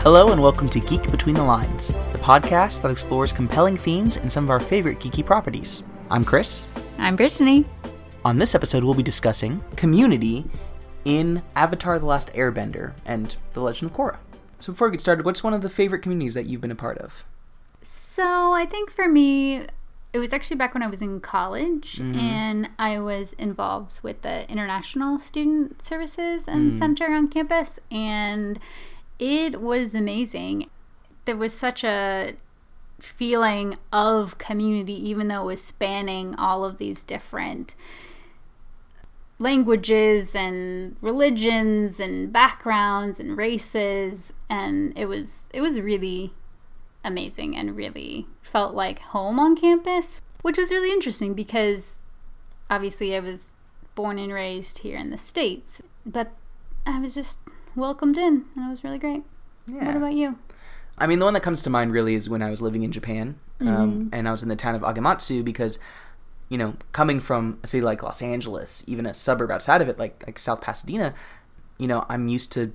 Hello and welcome to Geek Between the Lines, the podcast that explores compelling themes and some of our favorite geeky properties. I'm Chris. I'm Brittany. On this episode, we'll be discussing community in Avatar The Last Airbender and The Legend of Korra. So, before we get started, what's one of the favorite communities that you've been a part of? So, I think for me, it was actually back when I was in college Mm-hmm. and I was involved with the International Student Services and Mm. Center on campus, and it was amazing. There was such a feeling of community, even though it was spanning all of these different languages and religions and backgrounds and races and it was it was really amazing and really felt like home on campus which was really interesting because obviously I was born and raised here in the states but I was just welcomed in and it was really great. Yeah. what about you? I mean, the one that comes to mind really is when I was living in Japan, um, and I was in the town of Agematsu because, you know, coming from a city like Los Angeles, even a suburb outside of it, like like South Pasadena, you know, I'm used to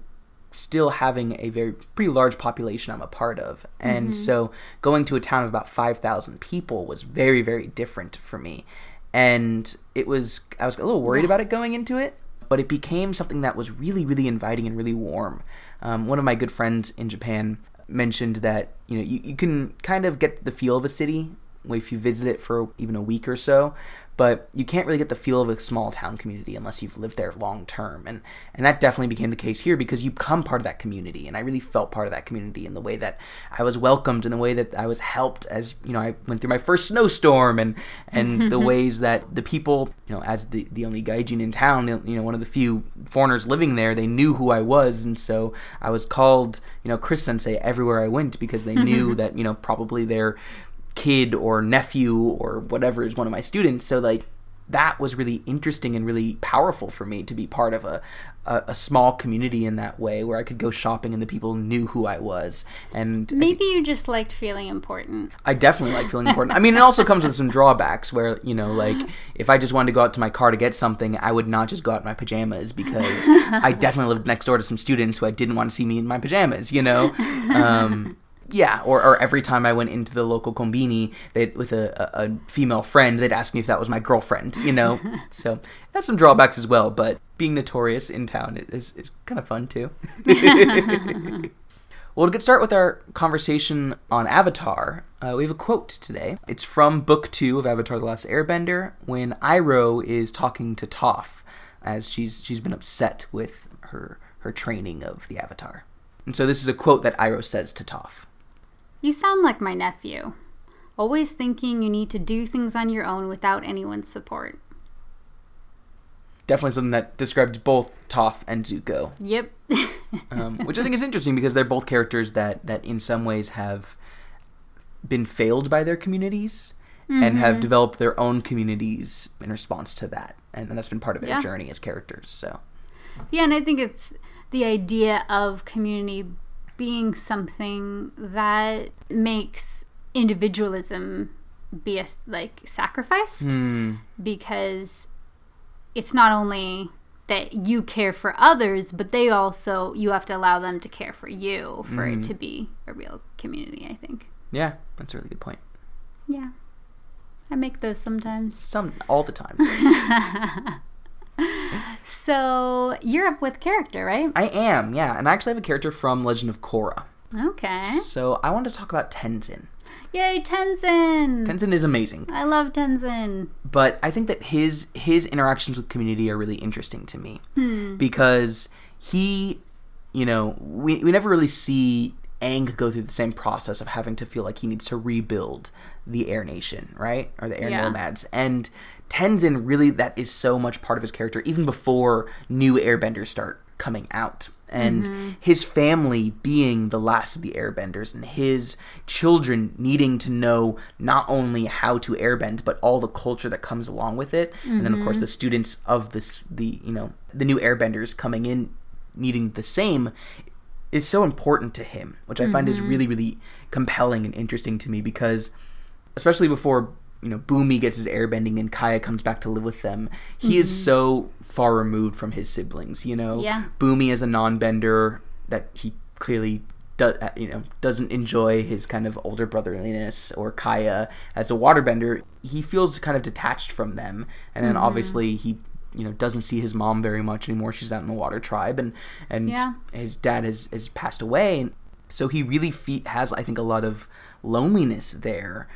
still having a very pretty large population I'm a part of, and so going to a town of about five thousand people was very very different for me, and it was I was a little worried about it going into it, but it became something that was really really inviting and really warm. Um, one of my good friends in Japan mentioned that you know you, you can kind of get the feel of a city if you visit it for even a week or so but you can't really get the feel of a small town community unless you've lived there long term and and that definitely became the case here because you become part of that community and I really felt part of that community in the way that I was welcomed in the way that I was helped as you know I went through my first snowstorm and and the ways that the people you know as the the only gaijin in town you know one of the few foreigners living there they knew who I was and so I was called you know Chris Sensei everywhere I went because they mm-hmm. knew that you know probably their kid or nephew or whatever is one of my students so like that was really interesting and really powerful for me to be part of a, a, a small community in that way where I could go shopping and the people knew who I was and maybe you just liked feeling important I definitely like feeling important. I mean, it also comes with some drawbacks where, you know, like if I just wanted to go out to my car to get something, I would not just go out in my pajamas because I definitely lived next door to some students who I didn't want to see me in my pajamas, you know? Um, yeah, or, or every time I went into the local combini they with a, a, a female friend, they'd ask me if that was my girlfriend, you know? so that's some drawbacks as well, but being notorious in town is, is kind of fun too. Well, to get started with our conversation on Avatar, uh, we have a quote today. It's from Book 2 of Avatar The Last Airbender when Iroh is talking to Toph as she's she's been upset with her her training of the Avatar. And so this is a quote that Iroh says to Toph. You sound like my nephew. Always thinking you need to do things on your own without anyone's support. Definitely something that describes both Toph and Zuko. Yep. um, which I think is interesting because they're both characters that that in some ways have been failed by their communities and have developed their own communities in response to that, and, that's been part of their Yeah. journey as characters. So yeah, and I think it's the idea of community being something that makes individualism be a like sacrificed Hmm. because it's not only that you care for others, but they also you have to allow them to care for you for it to be a real community. I think. yeah, that's a really good point. Yeah, I make those sometimes. Some all the times. So you're up with character, right? I am, yeah, and I actually have a character from Legend of Korra. Okay. So I want to talk about Tenzin. Yay, Tenzin! Tenzin is amazing. I love Tenzin. but I think that his his interactions with community are really interesting to me hmm. because he, you know, we we never really see Aang go through the same process of having to feel like he needs to rebuild the Air Nation, right, or the Air Yeah. Nomads, and Tenzin really that is so much part of his character even before new Airbenders start coming out. And mm-hmm. his family being the last of the airbenders, and his children needing to know not only how to airbend, but all the culture that comes along with it. And then, of course, mm-hmm. the students of this, the you know, the new airbenders coming in needing the same is so important to him, which I find is mm-hmm. really, really compelling and interesting to me because, especially before you know Bumi gets his airbending and Kya comes back to live with them, he is mm-hmm. so far removed from his siblings. You know, Yeah. Bumi is a non-bender that he clearly do, uh, you know doesn't enjoy his kind of older brotherliness or Kya as a waterbender. He feels kind of detached from them, and then mm-hmm. obviously he you know doesn't see his mom very much anymore. She's out in the water tribe, and and Yeah. his dad has has passed away, and so he really fe- has I think a lot of loneliness there.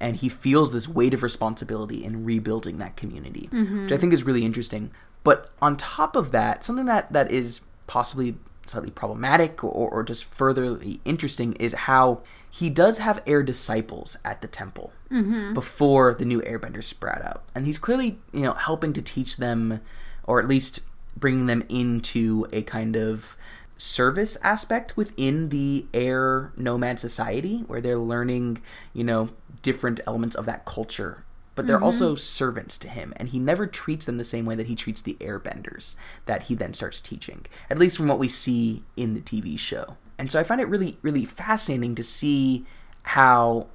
And he feels this weight of responsibility in rebuilding that community, which I mm-hmm. think is really interesting. But on top of that, something that, that is possibly slightly problematic or, or just furtherly interesting is how he does have air disciples at the temple mm-hmm. before the new airbenders sprout out. And he's clearly, you know, helping to teach them or at least bringing them into a kind of service aspect within the air nomad society where they're learning, you know, different elements of that culture. But they're also mm-hmm. servants to him, and he never treats them the same way that he treats the airbenders that he then starts teaching, at least from what we see in the TV show. And so I find it really, really fascinating to see how,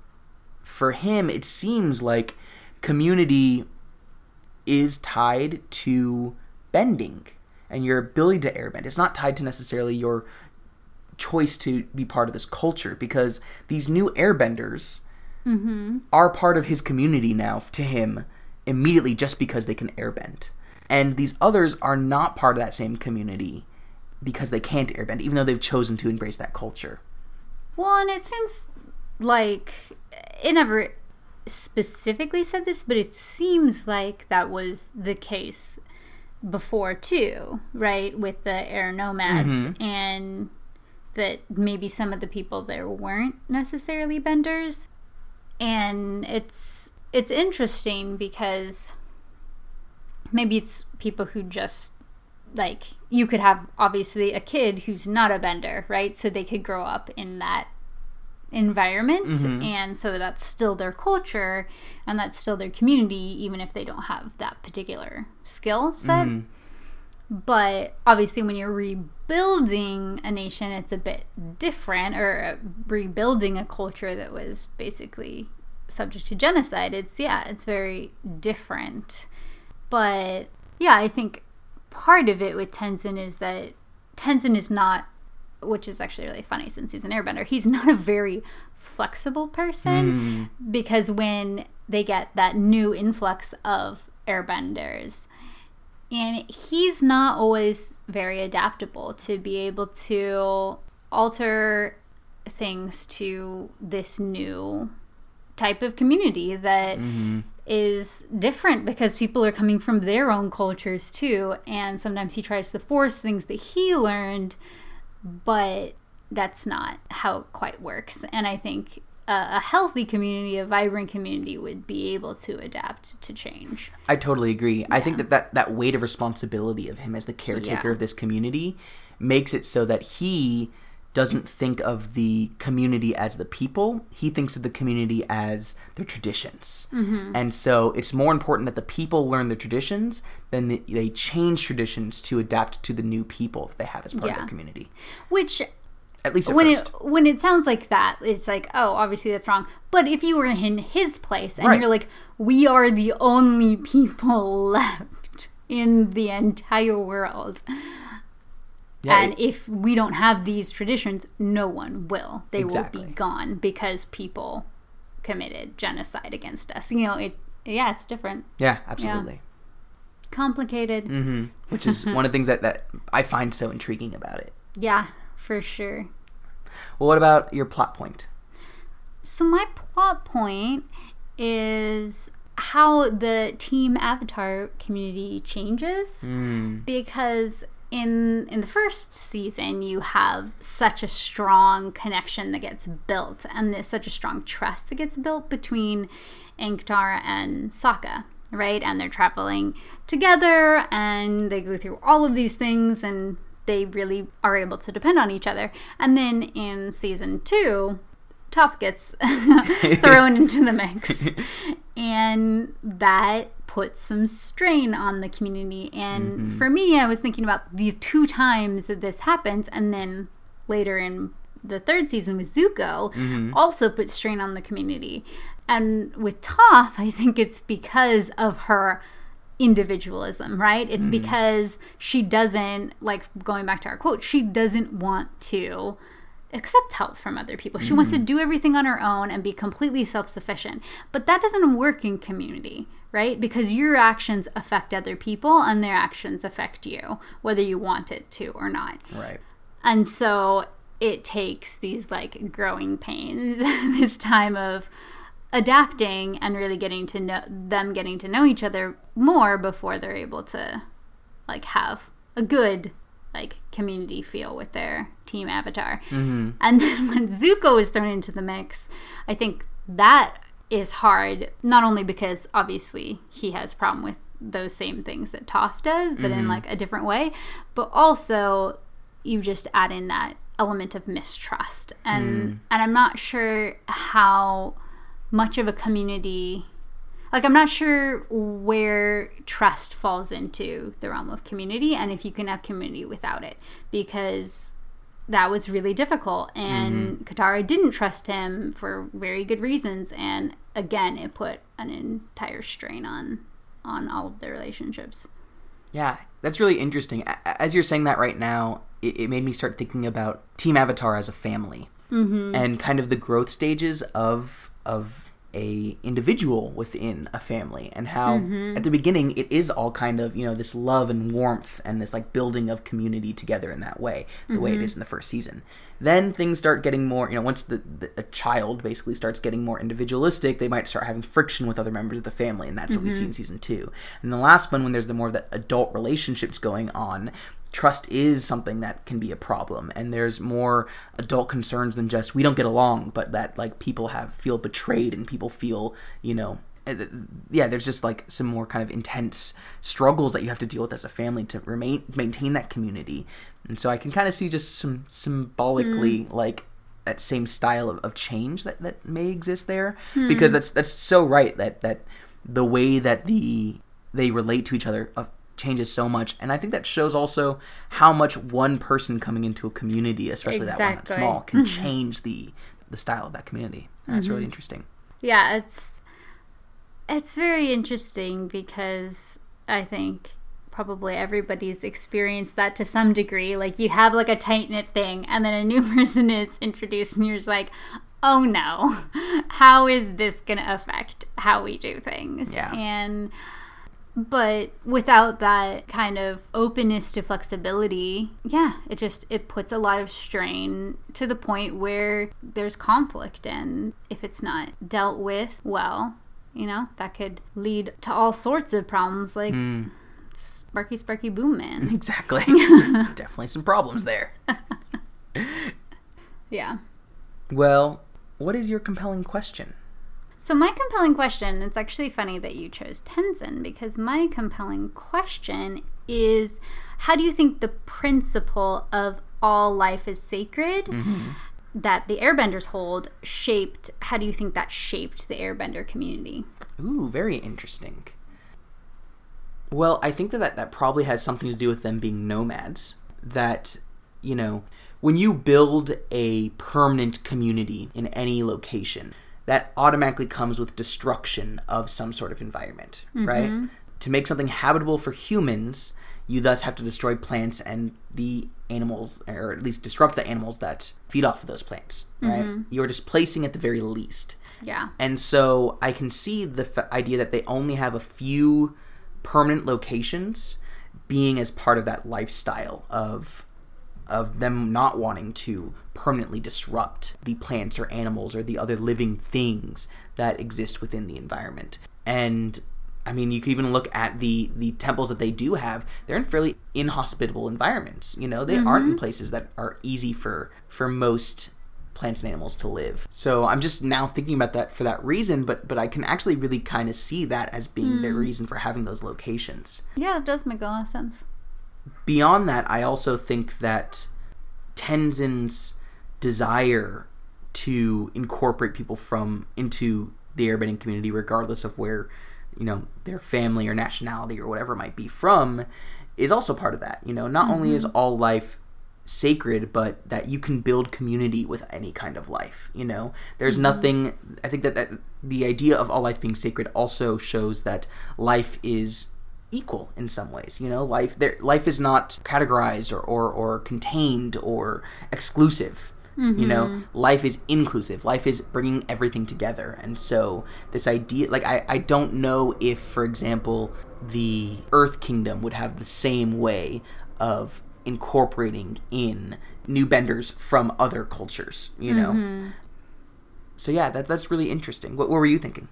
for him, it seems like community is tied to bending and your ability to airbend. It's not tied to necessarily your choice to be part of this culture because these new airbenders Mm-hmm. are part of his community now to him immediately just because they can airbend. And these others are not part of that same community because they can't airbend, even though they've chosen to embrace that culture. Well, and it seems like it never specifically said this, but it seems like that was the case before too, right? With the air nomads mm-hmm. and that maybe some of the people there weren't necessarily benders. And it's it's interesting because maybe it's people who just like you could have obviously a kid who's not a bender, right? So they could grow up in that environment mm-hmm. and so that's still their culture and that's still their community even if they don't have that particular skill set. Mm-hmm. But obviously when you're rebuilding a nation it's a bit different or rebuilding a culture that was basically subject to genocide. It's yeah, it's very different. But yeah, I think part of it with Tenzin is that Tenzin is not, which is actually really funny since he's an airbender, he's not a very flexible person hmm. because when they get that new influx of airbenders, and he's not always very adaptable to be able to alter things to this new type of community that mm-hmm. is different because people are coming from their own cultures too. And sometimes he tries to force things that he learned but that's not how it quite works. And i think a, healthy community a vibrant community would be able to adapt to change I totally agree. I think that, that that weight of responsibility of him as the caretaker Yeah. of this community makes it so that he doesn't think of the community as the people. He thinks of the community as their traditions. Mm-hmm. And so it's more important that the people learn their traditions than the, they change traditions to adapt to the new people that they have as part of their community. which At least at when first. it when it sounds like that, it's like, oh, obviously that's wrong. But if you were in his place and Right. you're like, we are the only people left in the entire world, yeah, and it- if we don't have these traditions, no one will. They will be gone because people committed genocide against us. You know, it. Yeah, it's different, yeah, absolutely. complicated. hmm Which is one of the things that, that I find so intriguing about it. Yeah, for sure. Well, what about your plot point? So my plot point is how the team avatar community changes Mm. because in in the first season you have such a strong connection that gets built and there's such a strong trust that gets built between Inktar and Sokka right and they're traveling together and they go through all of these things and they really are able to depend on each other and then in season 2 Toph gets thrown into the mix. And that puts some strain on the community. And mm-hmm. for me, I was thinking about the two times that this happens, and then later in the third season with Zuko, mm-hmm. also put strain on the community. And with Toph, I think it's because of her individualism, right? It's mm-hmm. because she doesn't, like going back to our quote, she doesn't want to accept help from other people. She wants to mm-hmm. do everything on her own and be completely self sufficient. But that doesn't work in community, right? Because your actions affect other people and their actions affect you, whether you want it to or not. Right. And so it takes these like growing pains, this time of adapting and really getting to know them getting to know each other more before they're able to like have a good like community feel with their team avatar. Mm-hmm. And then when Zuko is thrown into the mix, I think that is hard not only because obviously he has problem with those same things that Toph does, but in like a different way, but also you just add in that element of mistrust. And and I'm not sure how much of a community like I'm not sure where trust falls into the realm of community and if you can have community without it because that was really difficult and mm-hmm. Katara didn't trust him for very good reasons and again it put an entire strain on on all of their relationships. Yeah, that's really interesting. As you're saying that right now, it, it made me start thinking about Team Avatar as a family mm-hmm. and kind of the growth stages of of a individual within a family and how mm-hmm. at the beginning it is all kind of you know this love and warmth and this like building of community together in that way the way it mm-hmm. is in the first season. Then things start getting more you know once the, the a child basically starts getting more individualistic they might start having friction with other members of the family and that's what we see in mm-hmm. season two. And the last one when there's the more of that adult relationships going on trust is something that can be a problem and there's more adult concerns than just we don't get along but that like people have feel betrayed and people feel you know uh, yeah there's just like some more kind of intense struggles that you have to deal with as a family to remain maintain that community. And so i can kind of see just some symbolically like that same style of, of change that, that may exist there. Because that's that's so right that that the way that the they relate to each other uh, changes so much. And i think that shows also how much one person coming into a community especially that one that's small can mm-hmm. change the the style of that community. That's really mm-hmm. interesting. Yeah, it's it's very interesting because I think probably everybody's experienced that to some degree. Like you have like a tight knit thing, and then a new person is introduced, and you're just like, "Oh no, how is this gonna affect how we do things?" Yeah. and but without that kind of openness to flexibility yeah it just it puts a lot of strain to the point where there's conflict. And if it's not dealt with well you know that could lead to all sorts of problems like hmm. sparky sparky boom man. Exactly. Definitely some problems there. Yeah. Well what is your compelling question So my compelling question, it's actually funny that you chose Tenzin because my compelling question is how do you think the principle of all life is sacred mm-hmm. that the airbenders hold shaped how do you think that shaped the airbender community? Ooh, very interesting. Well, I think that, that that probably has something to do with them being nomads. That, you know, when you build a permanent community in any location, that automatically comes with destruction of some sort of environment, right? Mm-hmm. To make something habitable for humans, you thus have to destroy plants and the animals, or at least disrupt the animals that feed off of those plants, right? Mm-hmm. You're displacing at the very least. Yeah. And so I can see the f- idea that they only have a few permanent locations being as part of that lifestyle of of them not wanting to permanently disrupt the plants or animals or the other living things that exist within the environment. And I mean, you could even look at the the temples that they do have. They're in fairly inhospitable environments. You know, they aren't in mm-hmm. places that are easy for for most plants and animals to live. So I'm just now thinking about that for that reason, but but I can actually really kind of see that as being the mm. reason for having those locations. Yeah, that does make a lot of sense. Beyond that, I also think that Tenzin's desire to incorporate people from into the airbending community, regardless of where you know their family or nationality or whatever might be from, is also part of that. You know, not only is mm-hmm. all life sacred, but that you can build community with any kind of life. You know, there's mm-hmm. nothing. I think that, that the idea of all life being sacred also shows that life is equal in some ways. You know, life there life is not categorized or or, or contained or exclusive. You know, mm-hmm. life is inclusive. Life is bringing everything together. And so this idea, like, I, I don't know if, for example, the Earth Kingdom would have the same way of incorporating in new benders from other cultures, you know? Mm-hmm. So yeah, that, that's really interesting. What, what were you thinking?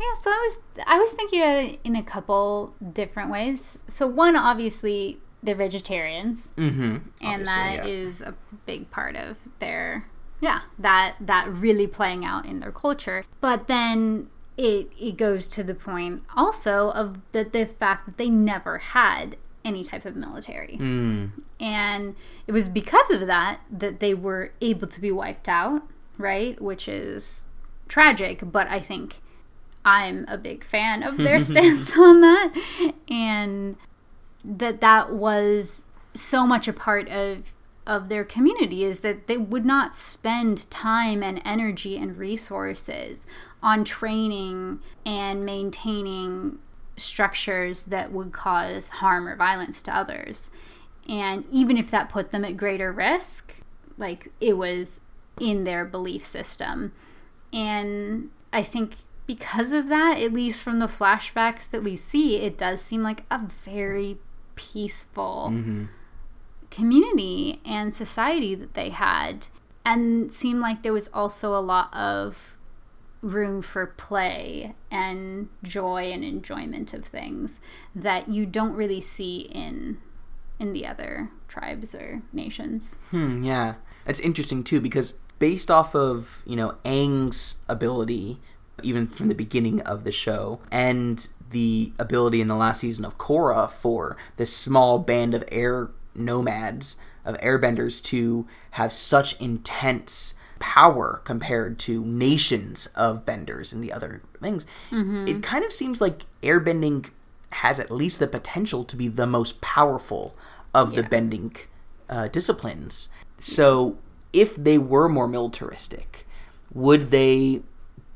Yeah, so I was I was thinking about it in a couple different ways. So one, obviously, they're vegetarians, Mm-hmm. and that is a big part of their yeah that that really playing out in their culture. But then it it goes to the point also of that the fact that they never had any type of military. Mm. And it was because of that that they were able to be wiped out, right? Which is tragic, but I think I'm a big fan of their stance on that. And that that was so much a part of of their community is that they would not spend time and energy and resources on training and maintaining structures that would cause harm or violence to others. And even if that put them at greater risk, like it was in their belief system. And I think because of that, at least from the flashbacks that we see, it does seem like a very peaceful Mm-hmm. community and society that they had. And seemed like there was also a lot of room for play and joy and enjoyment of things that you don't really see in in the other tribes or nations. Hmm, yeah. That's interesting too because based off of, you know, Aang's ability even from the beginning of the show and the ability in the last season of Korra for this small band of air nomads of airbenders to have such intense power compared to nations of benders and the other things. It kind of seems like airbending has at least the potential to be the most powerful of the bending uh, disciplines. So, if they were more militaristic, would they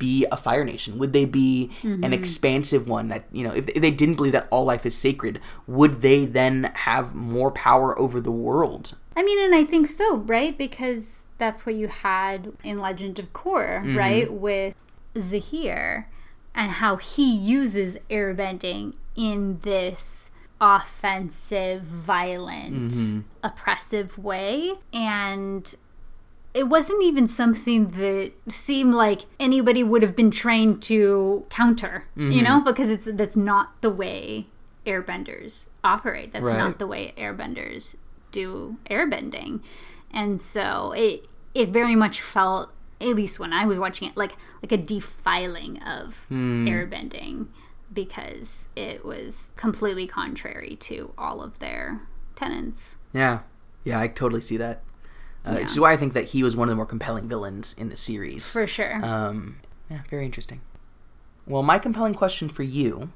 be a fire nation? Would they be an mm-hmm. expansive one that, you know, if, if they didn't believe that all life is sacred, would they then have more power over the world? I mean, and I think so, right? Because that's what you had in Legend of Korra, mm-hmm. right? With Zahir and how he uses airbending in this offensive, violent, mm-hmm. oppressive way. And it wasn't even something that seemed like anybody would have been trained to counter, you mm-hmm. know, because it's that's not the way airbenders operate. That's Right. not the way airbenders do airbending. And so it it very much felt at least when I was watching it like like a defiling of hmm. airbending because it was completely contrary to all of their tenets. Yeah. Yeah, I totally see that. Uh, Which is why I think that he was one of the more compelling villains in the series. For sure. Um, yeah, very interesting. Well, my compelling question for you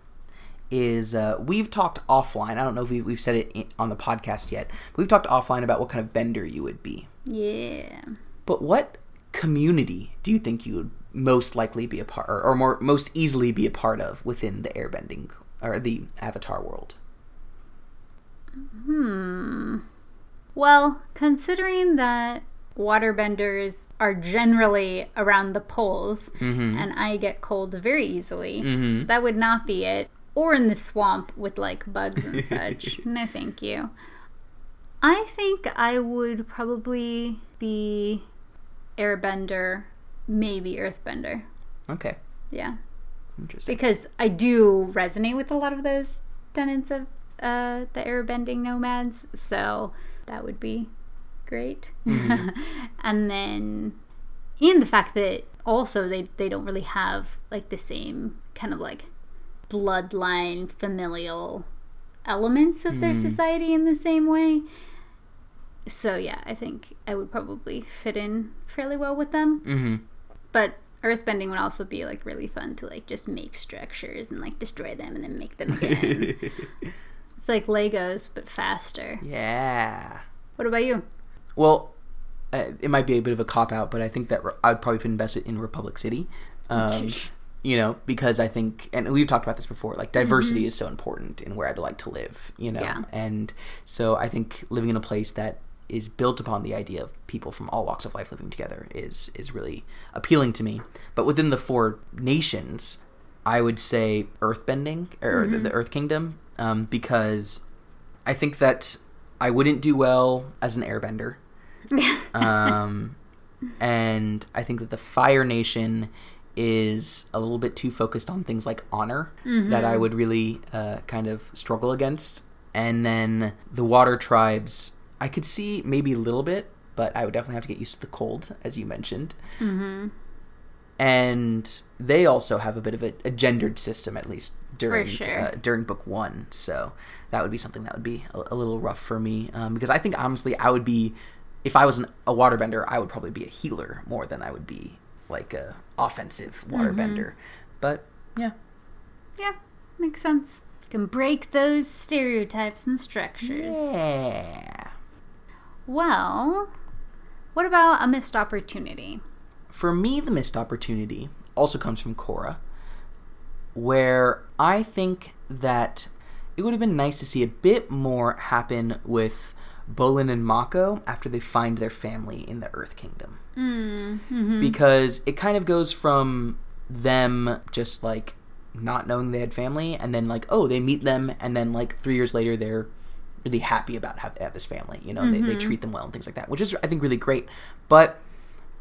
is uh, we've talked offline. I don't know if we've, we've said it i- on the podcast yet, but we've talked offline about what kind of bender you would be. yeah. But what community do you think you would most likely be a part, or, or more most easily be a part of within the airbending or the Avatar world? Hmm. Well, considering that waterbenders are generally around the poles and I get cold very easily, Mm-hmm. that would not be it. Or in the swamp with like bugs and such. no, thank you. I think I would probably be airbender, maybe earthbender. Okay, Yeah. interesting. Because I do resonate with a lot of those tenets of uh, the airbending nomads, so that would be great. and then, in the fact that also they, they don't really have like the same kind of like bloodline familial elements of their society in the same way. So yeah, I think I would probably fit in fairly well with them Mm-hmm. but earthbending would also be like really fun to like just make structures and like destroy them and then make them again. it's like Legos but faster. yeah. What about you? Well, uh, it might be a bit of a cop out, but I think that re- I'd probably invest it in Republic City. Um, you know, because I think, and we've talked about this before, like diversity is so important in where I'd like to live, you know? Yeah. And so I think living in a place that is built upon the idea of people from all walks of life living together is is really appealing to me. But within the four nations, I would say earthbending or mm-hmm. the, the, Earth Kingdom um, because I think that I wouldn't do well as an airbender. um, and I think that the Fire Nation is a little bit too focused on things like honor mm-hmm. that I would really uh, kind of struggle against. And then the Water Tribes, I could see maybe a little bit, but I would definitely have to get used to the cold, as you mentioned. Mm-hmm. And they also have a bit of a, a gendered system, at least during sure. uh, during book one. So that would be something that would be a, a little rough for me um, because I think honestly I would be if I was an, a waterbender, I would probably be a healer more than I would be like a offensive waterbender. Mm-hmm. But yeah, yeah, makes sense. You can break those stereotypes and structures. Yeah. Well, what about a missed opportunity? For me, the missed opportunity also comes from Korra, where I think that it would have been nice to see a bit more happen with Bolin and Mako after they find their family in the Earth Kingdom. Mm, hmm Because it kind of goes from them just like not knowing they had family and then like, oh, they meet them and then like three years later they're really happy about how they have this family. You know, mm-hmm. they, they mm-hmm. treat them well and things like that, which is, I think, really great. But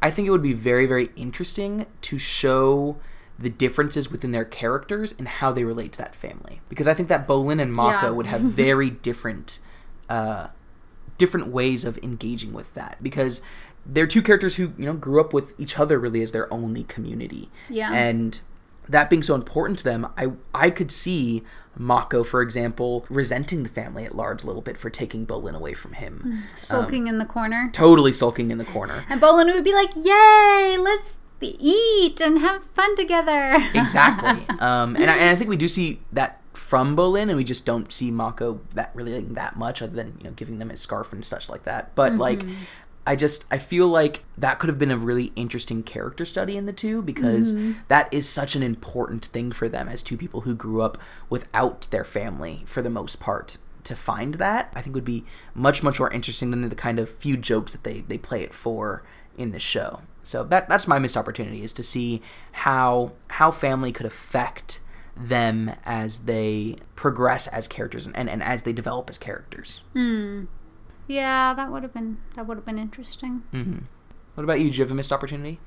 I think it would be very, very interesting to show the differences within their characters and how they relate to that family. Because I think that Bolin and Mako yeah. would have very different uh, different ways of engaging with that because they're two characters who you know grew up with each other really as their only community. Yeah. And that being so important to them, I I could see Mako, for example, resenting the family at large a little bit for taking Bolin away from him. Hmm. Sulking um, in the corner. Totally sulking in the corner. And Bolin would be like, Yay, let's eat and have fun together. exactly. Um, and, I, and I think we do see that from Bolin, and we just don't see Mako that really that much, other than you know giving them his scarf and such like that. But mm-hmm. like, I just I feel like that could have been a really interesting character study in the two because mm-hmm. that is such an important thing for them as two people who grew up without their family for the most part. To find that, I think would be much much more interesting than the kind of few jokes that they they play it for in the show. So that that's my missed opportunity is to see how how family could affect them as they progress as characters and, and, and as they develop as characters. Hmm. Yeah, that would have been that would have been interesting. Mm-hmm. What about you? Do you have a missed opportunity?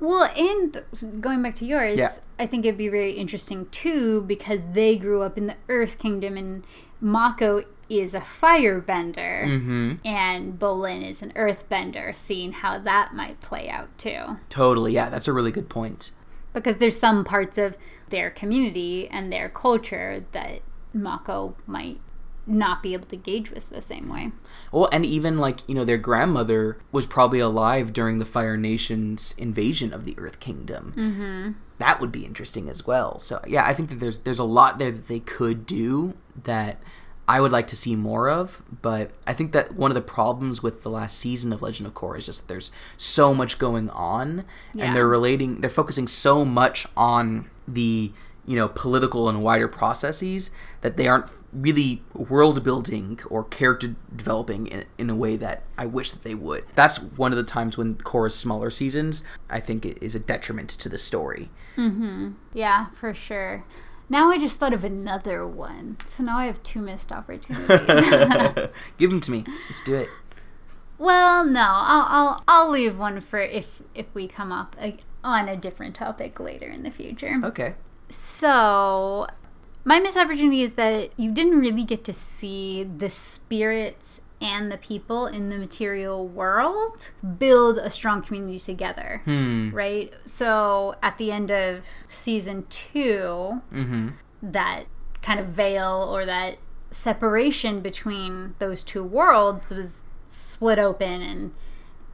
Well, and going back to yours, yeah. I think it'd be very interesting too because they grew up in the Earth Kingdom and Mako is a firebender mm-hmm. and Bolin is an earthbender, seeing how that might play out too. Totally, yeah, that's a really good point because there's some parts of their community and their culture that Mako might not be able to gauge with the same way. Well, and even like, you know, their grandmother was probably alive during the Fire Nation's invasion of the Earth Kingdom. Mm-hmm. That would be interesting as well. So, yeah, I think that there's there's a lot there that they could do that I would like to see more of, but I think that one of the problems with the last season of Legend of Korra is just that there's so much going on yeah. and they're relating they're focusing so much on the, you know, political and wider processes that they aren't really world building or character developing in, in a way that I wish that they would. That's one of the times when Korra's smaller seasons I think is a detriment to the story. Mm-hmm. Yeah, for sure. Now I just thought of another one. So now I have two missed opportunities. Give them to me. Let's do it. Well, no, I'll I'll, I'll leave one for if if we come up on a different topic later in the future. Okay. So, my missed opportunity is that you didn't really get to see the spirits and the people in the material world build a strong community together. Hmm. Right? So at the end of season 2 mm-hmm. that kind of veil or that separation between those two worlds was split open and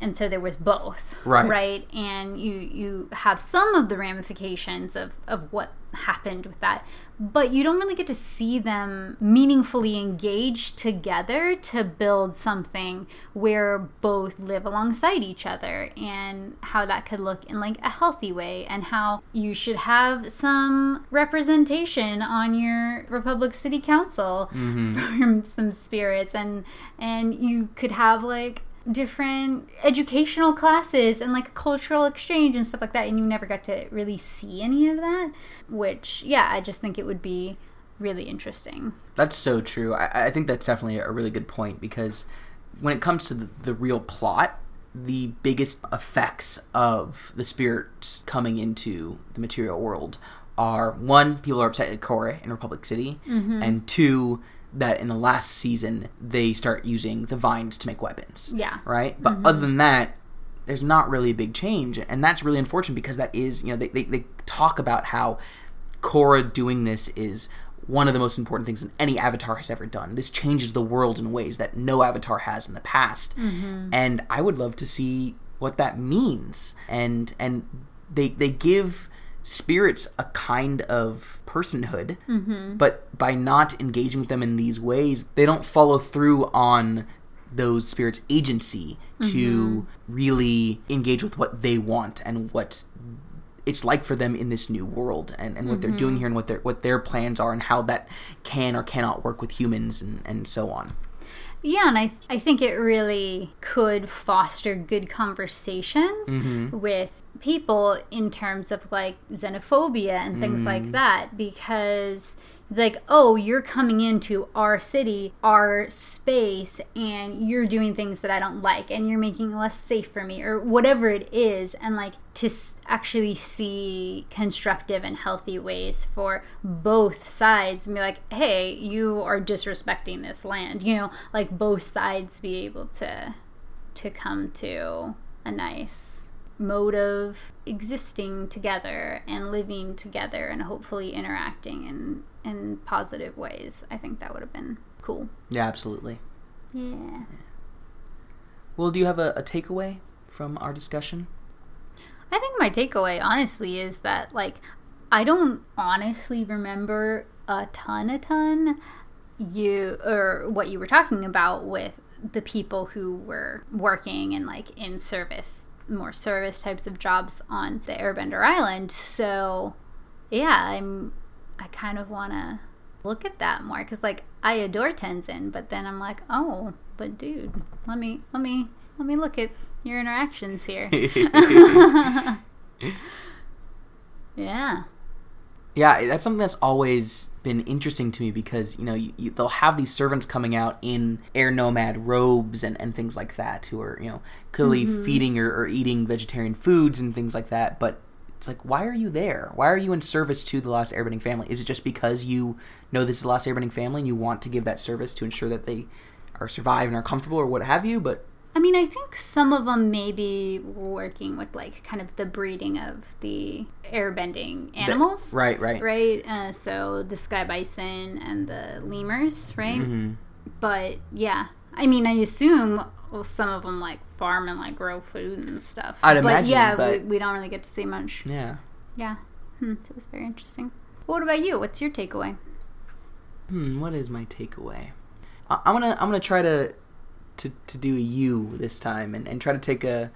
and so there was both Right. right? And you you have some of the ramifications of of what happened with that but you don't really get to see them meaningfully engage together to build something where both live alongside each other and how that could look in like a healthy way and how you should have some representation on your republic city council mm-hmm. from some spirits. And and you could have like different educational classes and like cultural exchange and stuff like that and you never got to really see any of that which yeah i just think it would be really interesting That's so true. I, I think that's definitely a really good point because when it comes to the, the real plot, the biggest effects of the spirits coming into the material world are one, people are upset at Korra in Republic City, mm-hmm. and two, that in the last season they start using the vines to make weapons. yeah Right? But mm-hmm. other than that, there's not really a big change. And that's really unfortunate because that is, you know, they, they, they talk about how Korra doing this is one of the most important things that any avatar has ever done. This changes the world in ways that no avatar has in the past. Mm-hmm. And I would love to see what that means. And and they they give spirits a kind of personhood, mm-hmm. but by not engaging with them in these ways, they don't follow through on those spirits' agency to mm-hmm. really engage with what they want and what it's like for them in this new world and, and what they're doing mm-hmm. here and what their what their plans are and how that can or cannot work with humans and, and so on. Yeah, and I I think it really could foster good conversations with people in terms of like xenophobia and things like mm. that because it's like, oh, you're coming into our city, our space, and you're doing things that I don't like, and you're making less safe for me, or whatever it is, and like to s- actually see constructive and healthy ways for both sides and be like, hey, you are disrespecting this land, you know, like both sides be able to to come to a nice mode of existing together and living together and hopefully interacting in in positive ways. I think that would have been cool. Yeah, absolutely. Yeah. Well, do you have a, a takeaway from our discussion? I think my takeaway, honestly, is that like I don't honestly remember a ton, a ton. You or what you were talking about with the people who were working and like in service, more service types of jobs on the Airbender Island. So, yeah, I'm. I kind of want to look at that more because like I adore Tenzin, but then I'm like, oh, but dude, let me let me let me look at your interactions here. yeah. Yeah, that's something that's always been interesting to me because you know you, you, they'll have these servants coming out in air nomad robes and, and things like that who are you know clearly mm-hmm. feeding or, or eating vegetarian foods and things like that. But it's like, why are you there? Why are you in service to the Last Airbending family? Is it just because you know this is the Last Airbending family and you want to give that service to ensure that they are survive and are comfortable or what have you? But I mean, I think some of them may be working with like kind of the breeding of the airbending animals. right, right, Right? Uh, so the sky bison and the lemurs, right? hmm But yeah, I mean, I assume well, some of them like farm and like grow food and stuff. I'd but imagine, yeah, but- We, we don't really get to see much. Yeah. Yeah. Hmm, so it's very interesting. What about you? What's your takeaway? Hmm, what is my takeaway? I, I'm gonna I'm gonna try to to, to do a you this time and, and try to take a,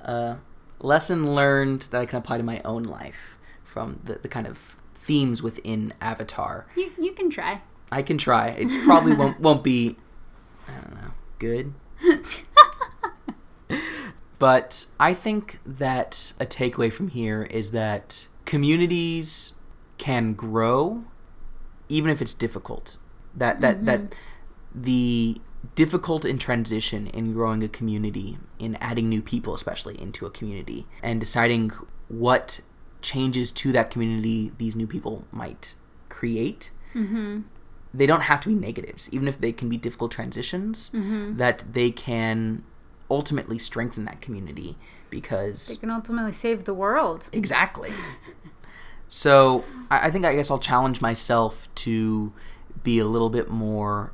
a lesson learned that I can apply to my own life from the, the kind of themes within Avatar. You you can try. I can try. It probably won't won't be I don't know good, but I think that a takeaway from here is that communities can grow even if it's difficult. That that that mm-hmm. the difficult in transition in growing a community, in adding new people especially into a community and deciding what changes to that community these new people might create mm-hmm. they don't have to be negatives, even if they can be difficult transitions, Mm-hmm. that they can ultimately strengthen that community because They can ultimately save the world. exactly. So I, I think I guess I'll challenge myself to be a little bit more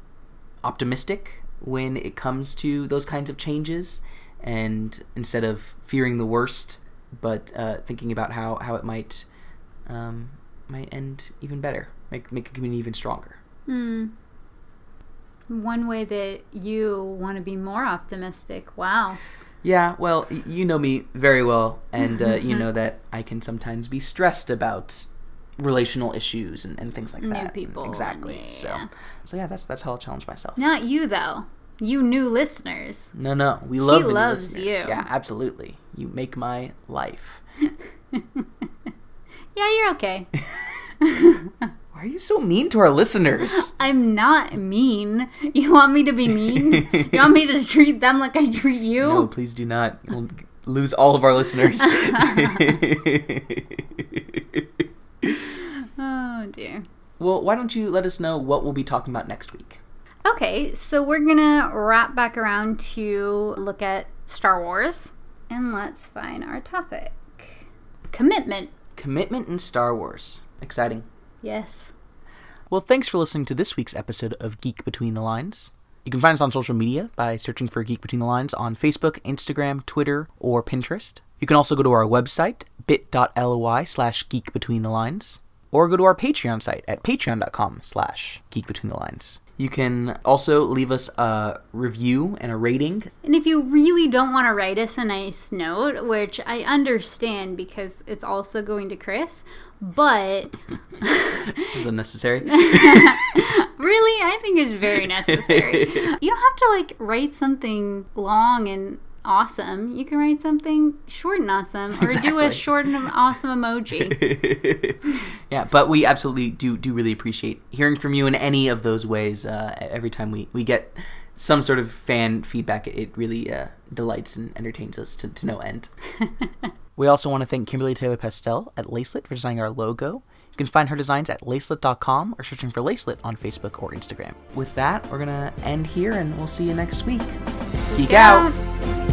optimistic when it comes to those kinds of changes and instead of fearing the worst, but uh, thinking about how how it might um, might end even better, make make a community even stronger. Hmm. One way that you want to be more optimistic. Wow. Yeah, well, y- you know me very well, and uh, you know that I can sometimes be stressed about relational issues and, and things like New that. people exactly. So, yeah. so yeah, that's that's how I'll challenge myself. Not you though. You new listeners. No, no, we love the new listeners. you. Yeah, absolutely. You make my life. Yeah, you're okay. Why are you so mean to our listeners? I'm not mean. You want me to be mean? you want me to treat them like I treat you? no, please do not. We'll lose all of our listeners. Oh dear. well, why don't you let us know what we'll be talking about next week? Okay, so we're gonna wrap back around to look at Star Wars, and let's find our topic. Commitment. Commitment in Star Wars. Exciting. Yes. Well, thanks for listening to this week's episode of Geek Between the Lines. You can find us on social media by searching for Geek Between the Lines on Facebook, Instagram, Twitter, or Pinterest. You can also go to our website, bit.ly slash geek between the lines, or go to our Patreon site at patreon.com slash geek between the lines. You can also leave us a review and a rating. And if you really don't want to write us a nice note, which I understand because it's also going to Chris, but Is unnecessary. really, I think it's very necessary. you don't have to like write something long and awesome. You can write something short and awesome, or do a short and awesome emoji. yeah, but we absolutely do do really appreciate hearing from you in any of those ways. Uh, every time we, we get some sort of fan feedback, it, it really uh, delights and entertains us to, to no end. we also want to thank Kimberly Taylor Pastel at Lacelet for designing our logo. You can find her designs at lacelet.com or searching for Lacelet on Facebook or Instagram. With that, we're going to end here and we'll see you next week. Geek out. out.